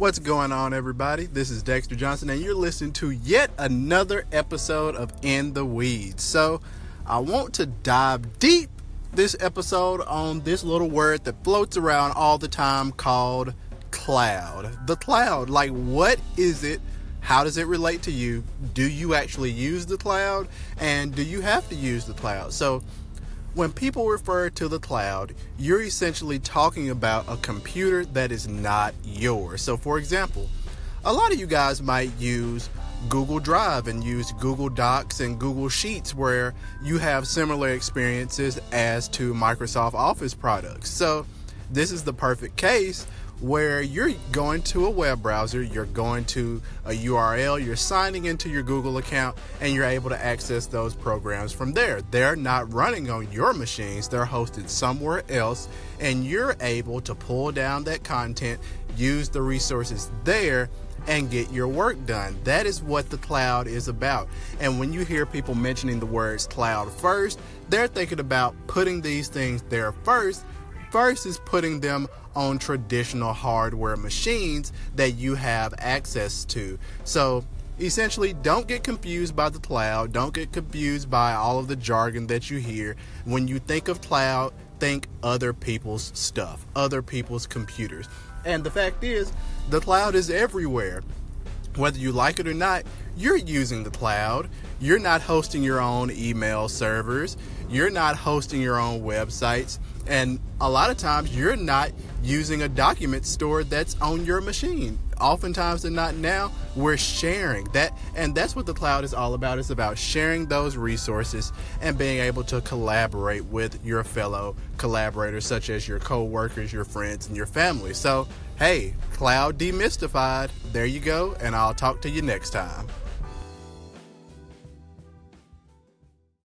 What's going on, everybody? This is Dexter Johnson, and you're listening to yet another episode of In the Weeds. So, I want to dive deep this episode on this little word that floats around all the time called cloud. The cloud, like, what is it? How does it relate to you? Do you actually use the cloud? And do you have to use the cloud? So, when people refer to the cloud, you're essentially talking about a computer that is not yours. So, for example, a lot of you guys might use Google Drive and use Google Docs and Google Sheets where you have similar experiences as to Microsoft Office products. So, this is the perfect case where you're going to a web browser, you're going to a URL, you're signing into your Google account, and you're able to access those programs from there. They're not running on your machines, they're hosted somewhere else, and you're able to pull down that content, use the resources there. And get your work done. That is what the cloud is about. And when you hear people mentioning the words cloud first, they're thinking about putting these things there first versus putting them on traditional hardware machines that you have access to. So essentially don't get confused by the cloud. Don't get confused by all of the jargon that you hear. When you think of cloud think other people's stuff other people's computers. And the fact is the cloud is everywhere. Whether you like it or not you're using the cloud. You're not hosting your own email servers. You're not hosting your own websites and a lot of times you're not using a document store that's on your machine. Oftentimes and not now, we're sharing that and that's what the cloud is all about. It's about sharing those resources and being able to collaborate with your fellow collaborators such as your co-workers, your friends, and your family. So, hey, cloud demystified. There you go, and I'll talk to you next time.